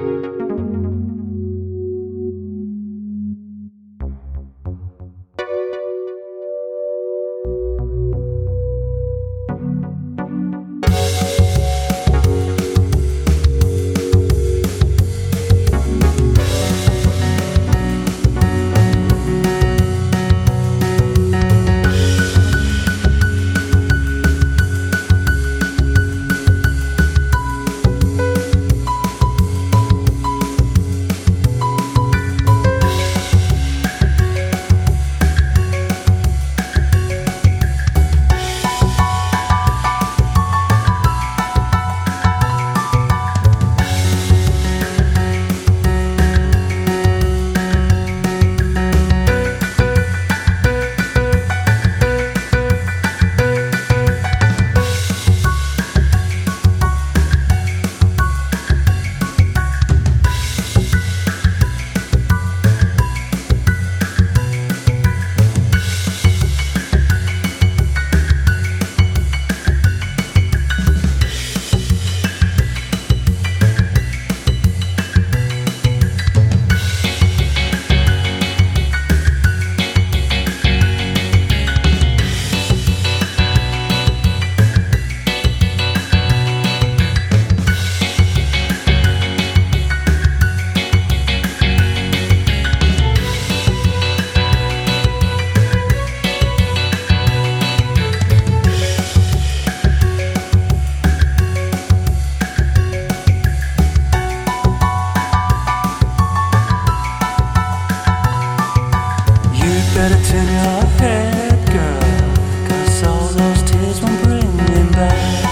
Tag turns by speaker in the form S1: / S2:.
S1: You
S2: turn